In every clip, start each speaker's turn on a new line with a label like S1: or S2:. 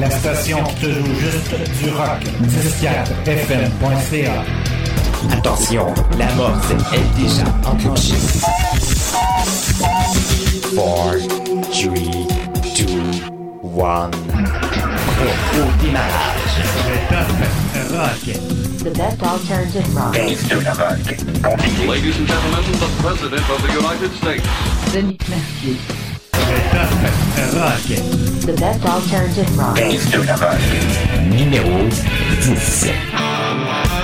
S1: La station qui te joue juste du rock. 104fm.ca.
S2: Attention, la mort est déjà enclenchée. 4, 3, 2, 1. Au démarrage.
S1: Le top rock.
S3: The best alternative rock.
S2: Dance to the rock.
S4: Ladies and gentlemen, the President of the United States.
S3: Denis Mercier. The best alternative rock.
S2: mineral 10.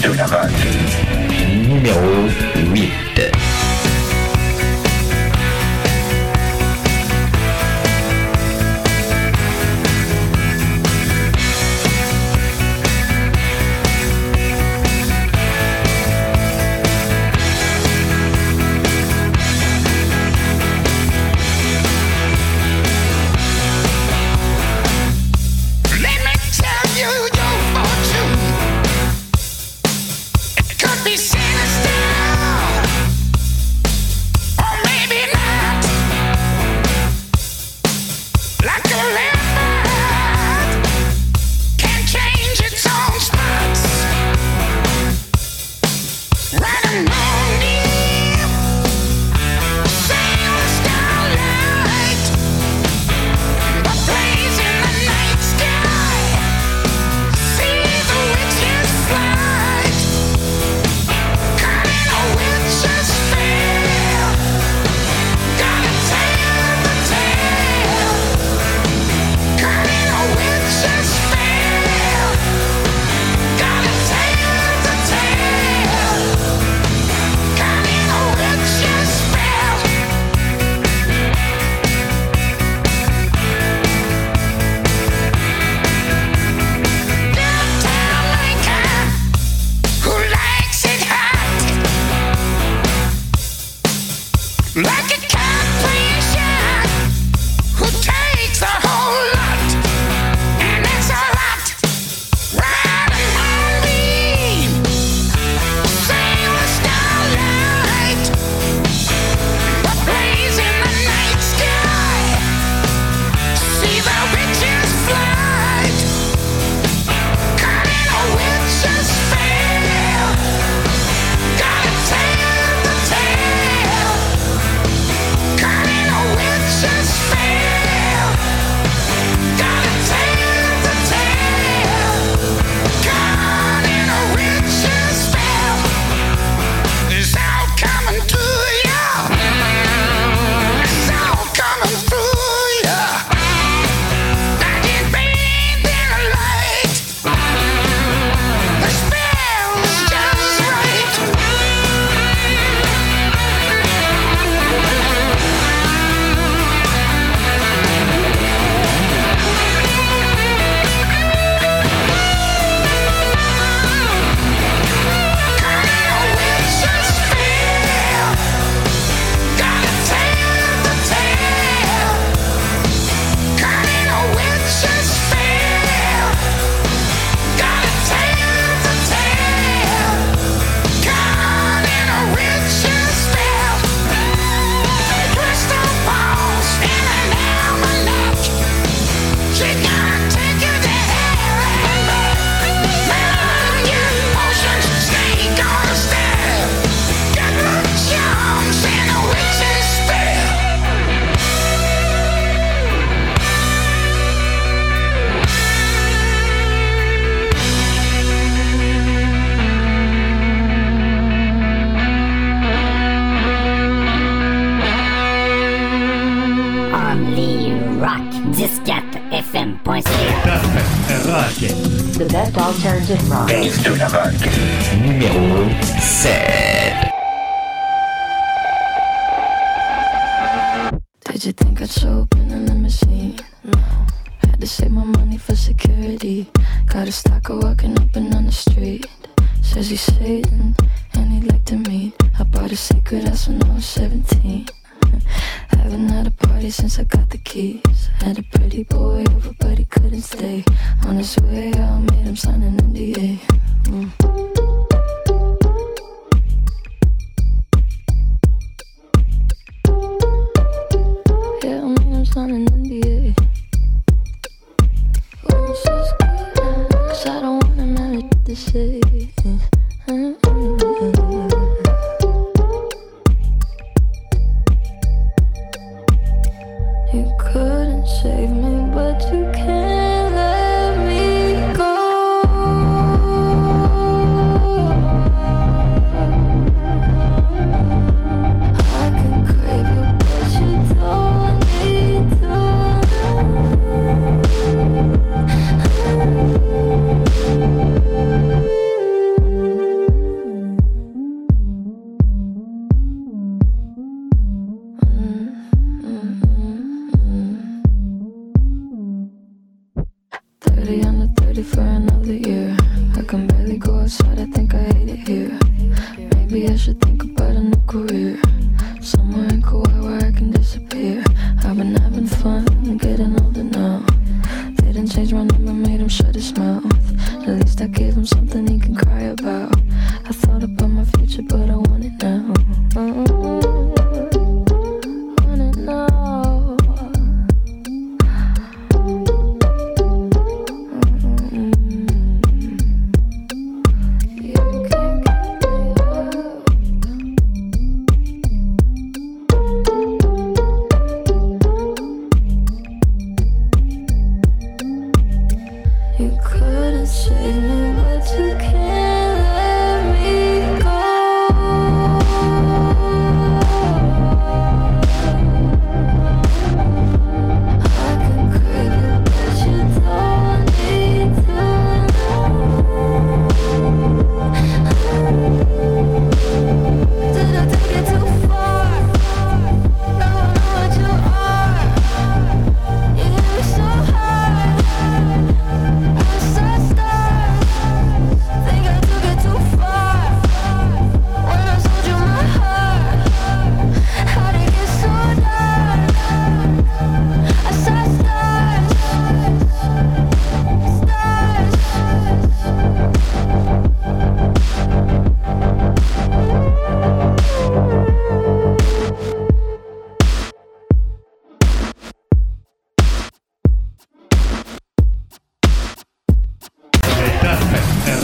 S5: do never.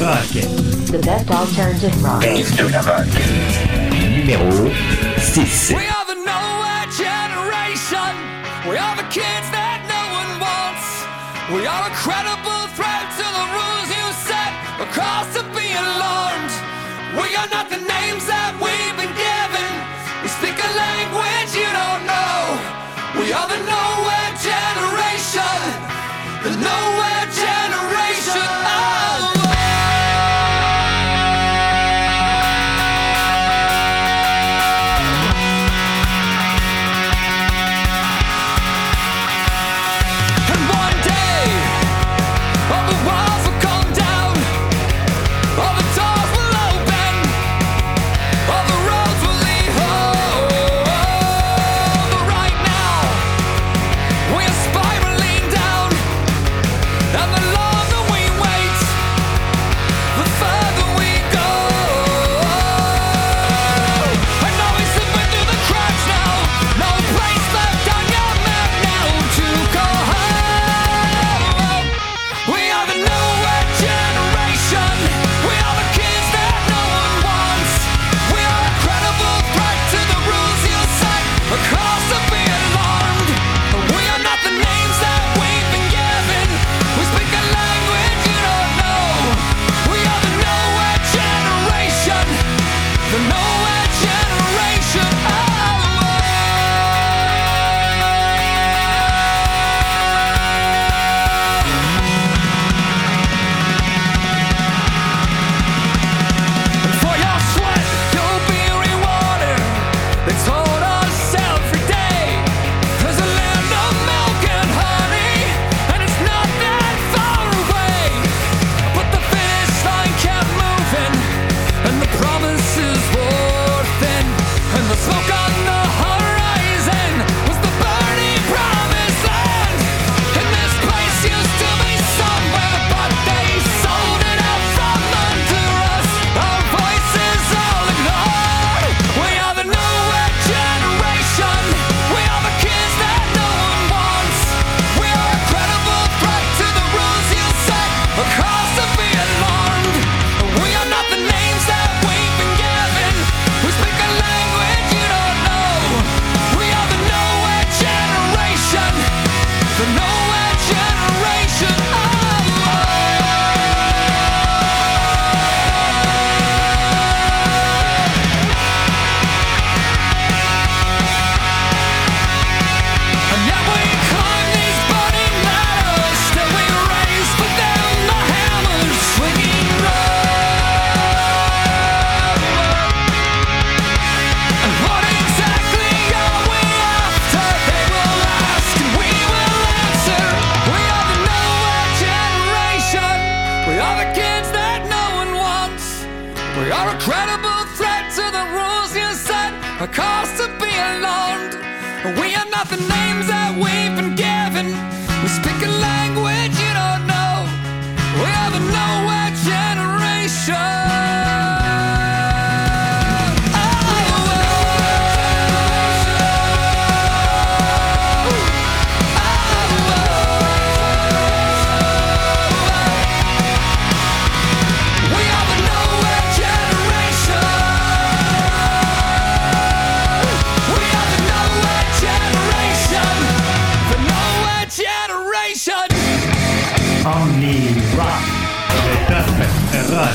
S1: rock.
S3: The best alternative rock.
S6: Best of
S1: rock.
S7: Numéro 6.
S6: We are the nowhere generation. We are the kids that no one wants. We are incredible.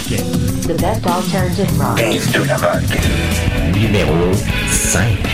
S6: The
S3: best alternative rock.
S7: Numéro 5.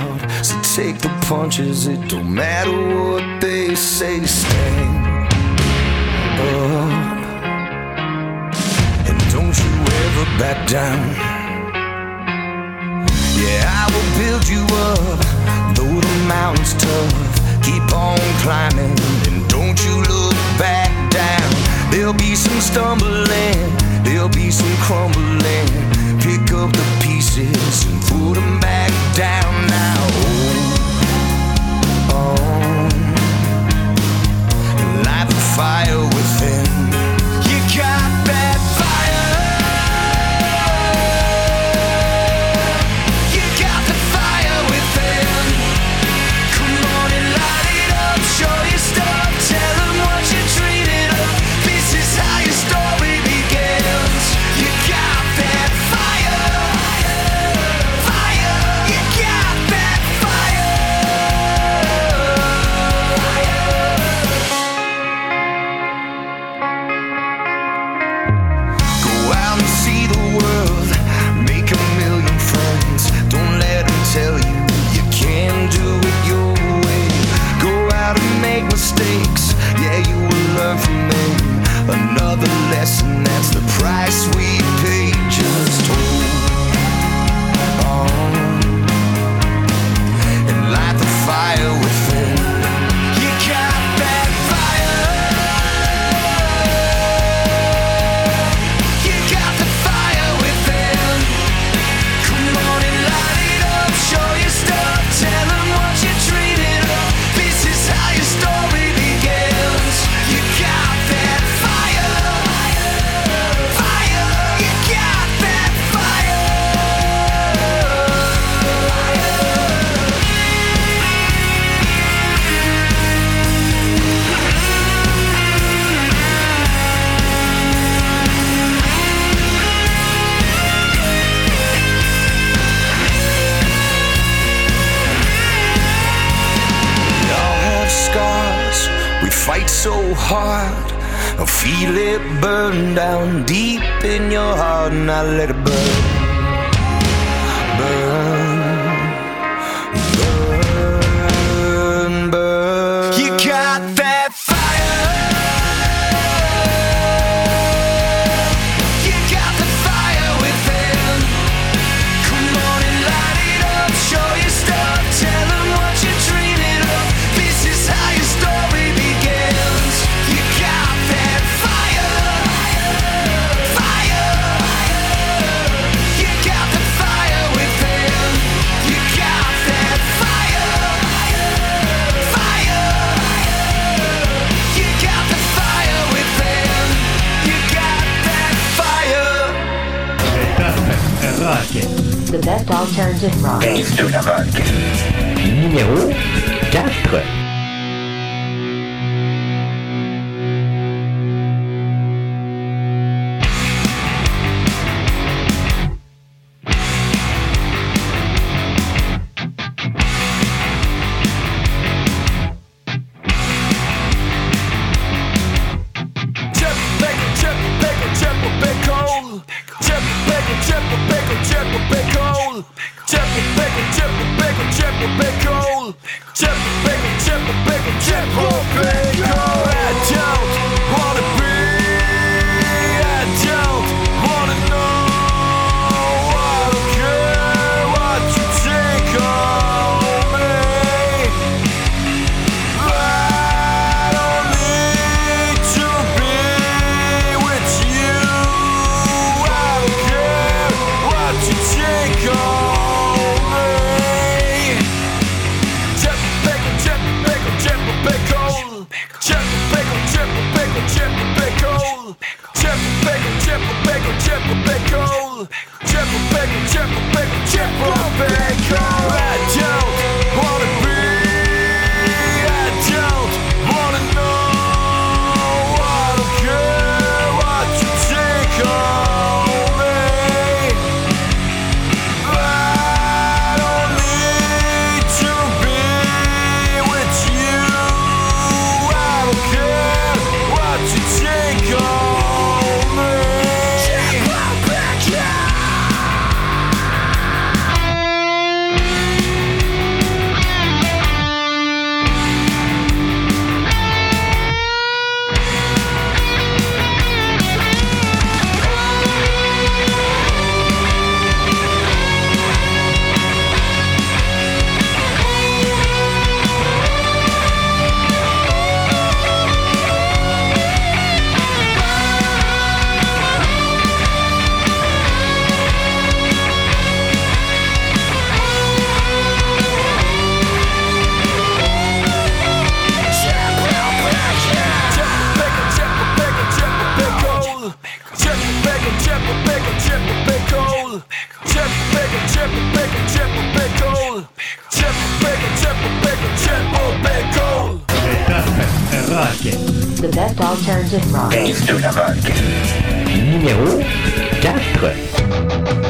S8: out. So take the punches, it don't matter what they say. Stand up. And don't you ever back down. Yeah, I will build you up, though the mountain's tough. Keep on climbing, and don't you look back down. There'll be some stumbling, there'll be some crumbling pick up the pieces and put them back down now. Oh, oh. light the fire within. feel it burn down deep in your heart and I let it burn.
S1: d'Alternative Rock.
S7: de la rock. Numéro 4. rock.
S3: The best
S7: alternative rock.
S9: Dave de la rock.
S10: Numéro
S6: 4.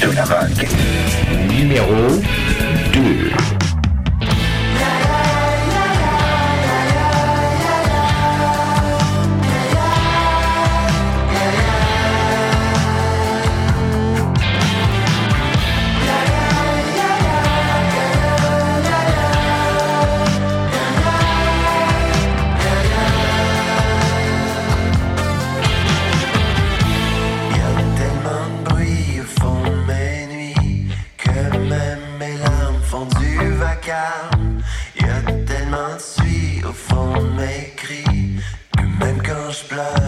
S6: de regard. Y a tellement de suie au fond de mes cris que même quand je pleure.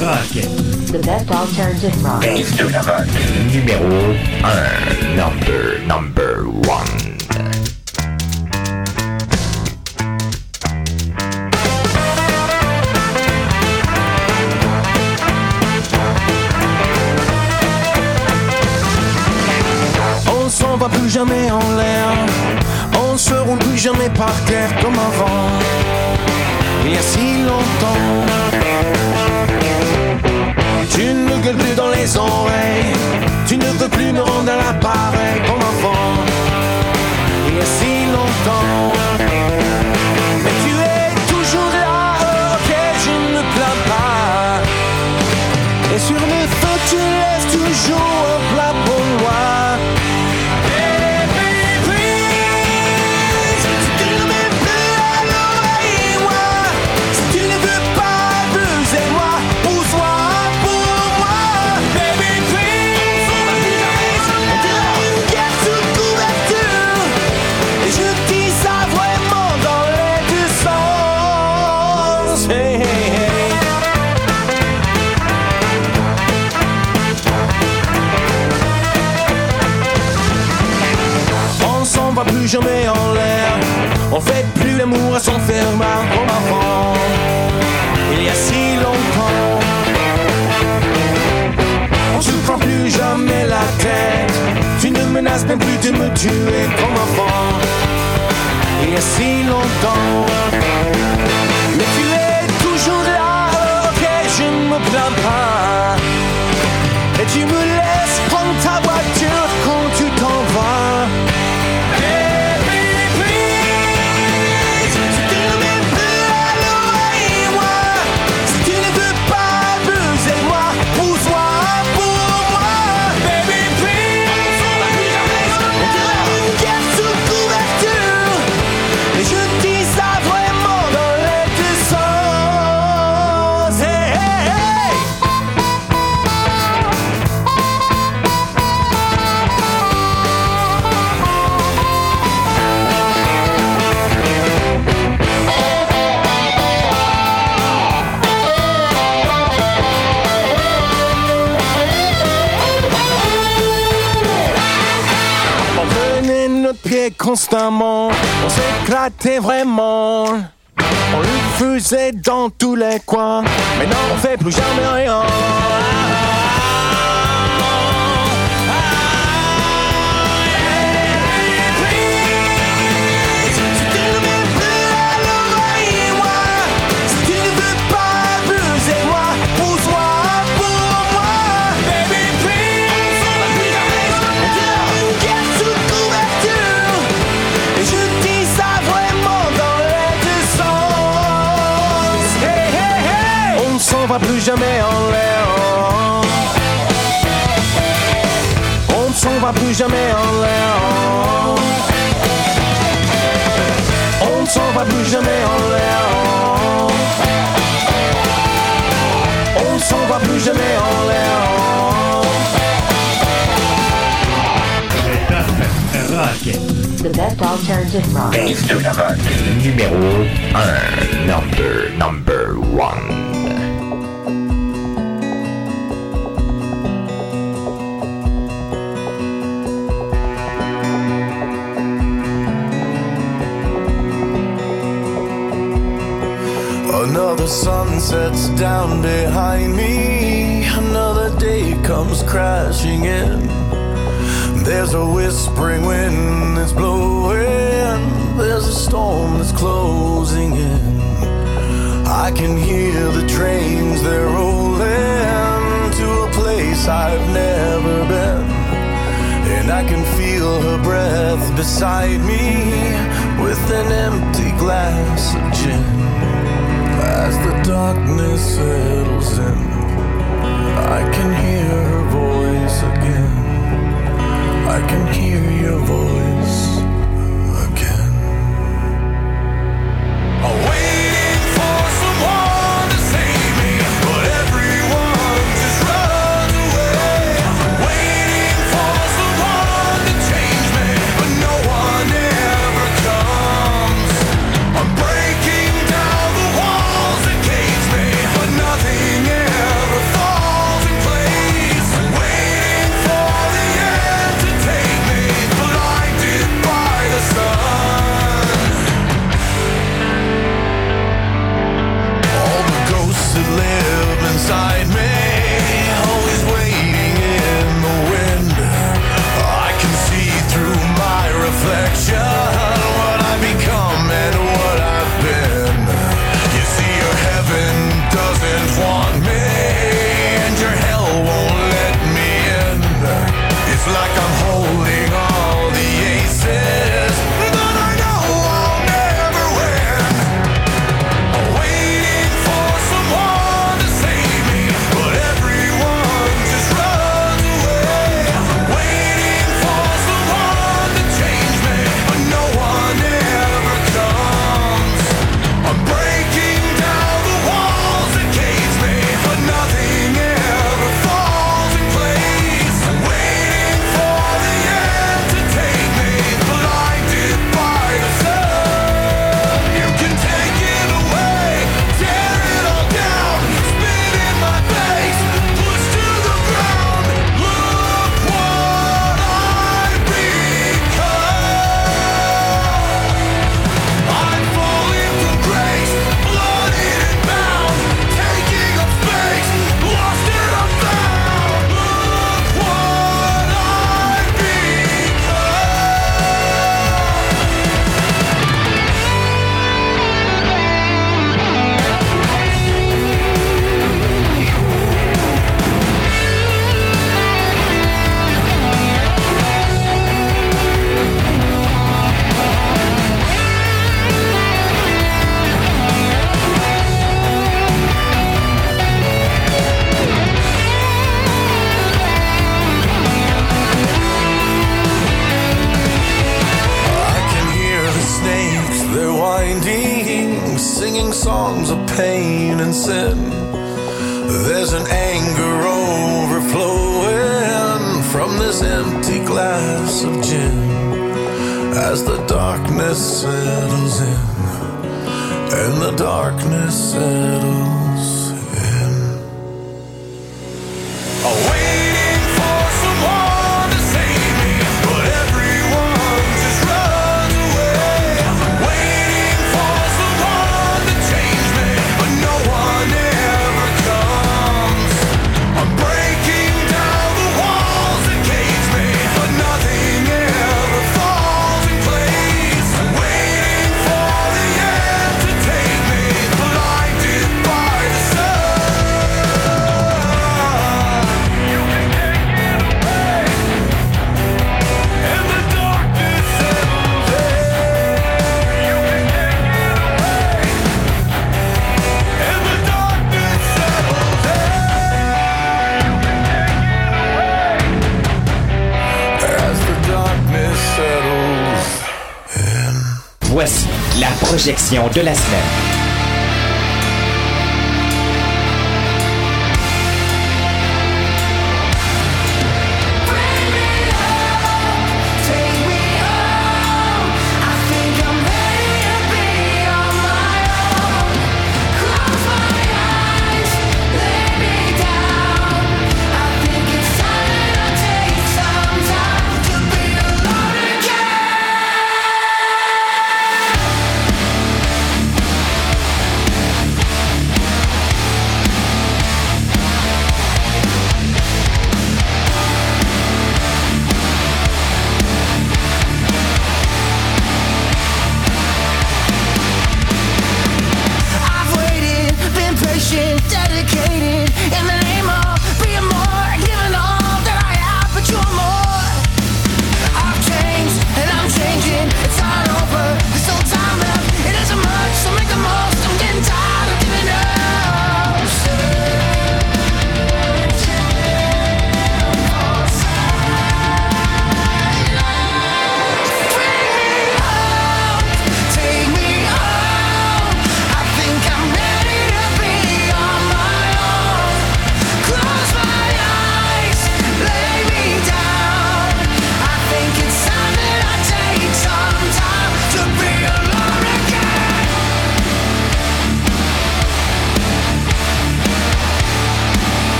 S3: Rock.
S6: The
S11: best
S3: alternative rock.
S2: Best de la rock. Numéro 1. Number, number 1.
S12: On s'en va plus jamais en l'air. On se roule plus jamais par terre comme avant. Il y a si longtemps. Tu ne gueules plus dans les oreilles. Tu ne veux plus me rendre à l'appareil comme Dieu est comme avant, si longtemps. Constamment, on s'éclatait vraiment. On le faisait dans tous les coins, mais non, on fait plus jamais rien. Jamais en l'air. On ne s'en va plus jamais en l'air. On ne s'en va plus jamais en l'air. On ne s'en va plus jamais en l'air.
S13: Rock.
S3: The best alternative rock.
S2: Best la rock. Numéro 1. Number, number 1.
S7: Another sun sets down behind me. Another day comes crashing in. There's a whispering wind that's blowing. There's a storm that's closing in. I can hear the trains, they're rolling to a place I've never been. And I can feel her breath beside me with an empty glass of gin. The darkness settles in, I can hear her voice again. I can hear your voice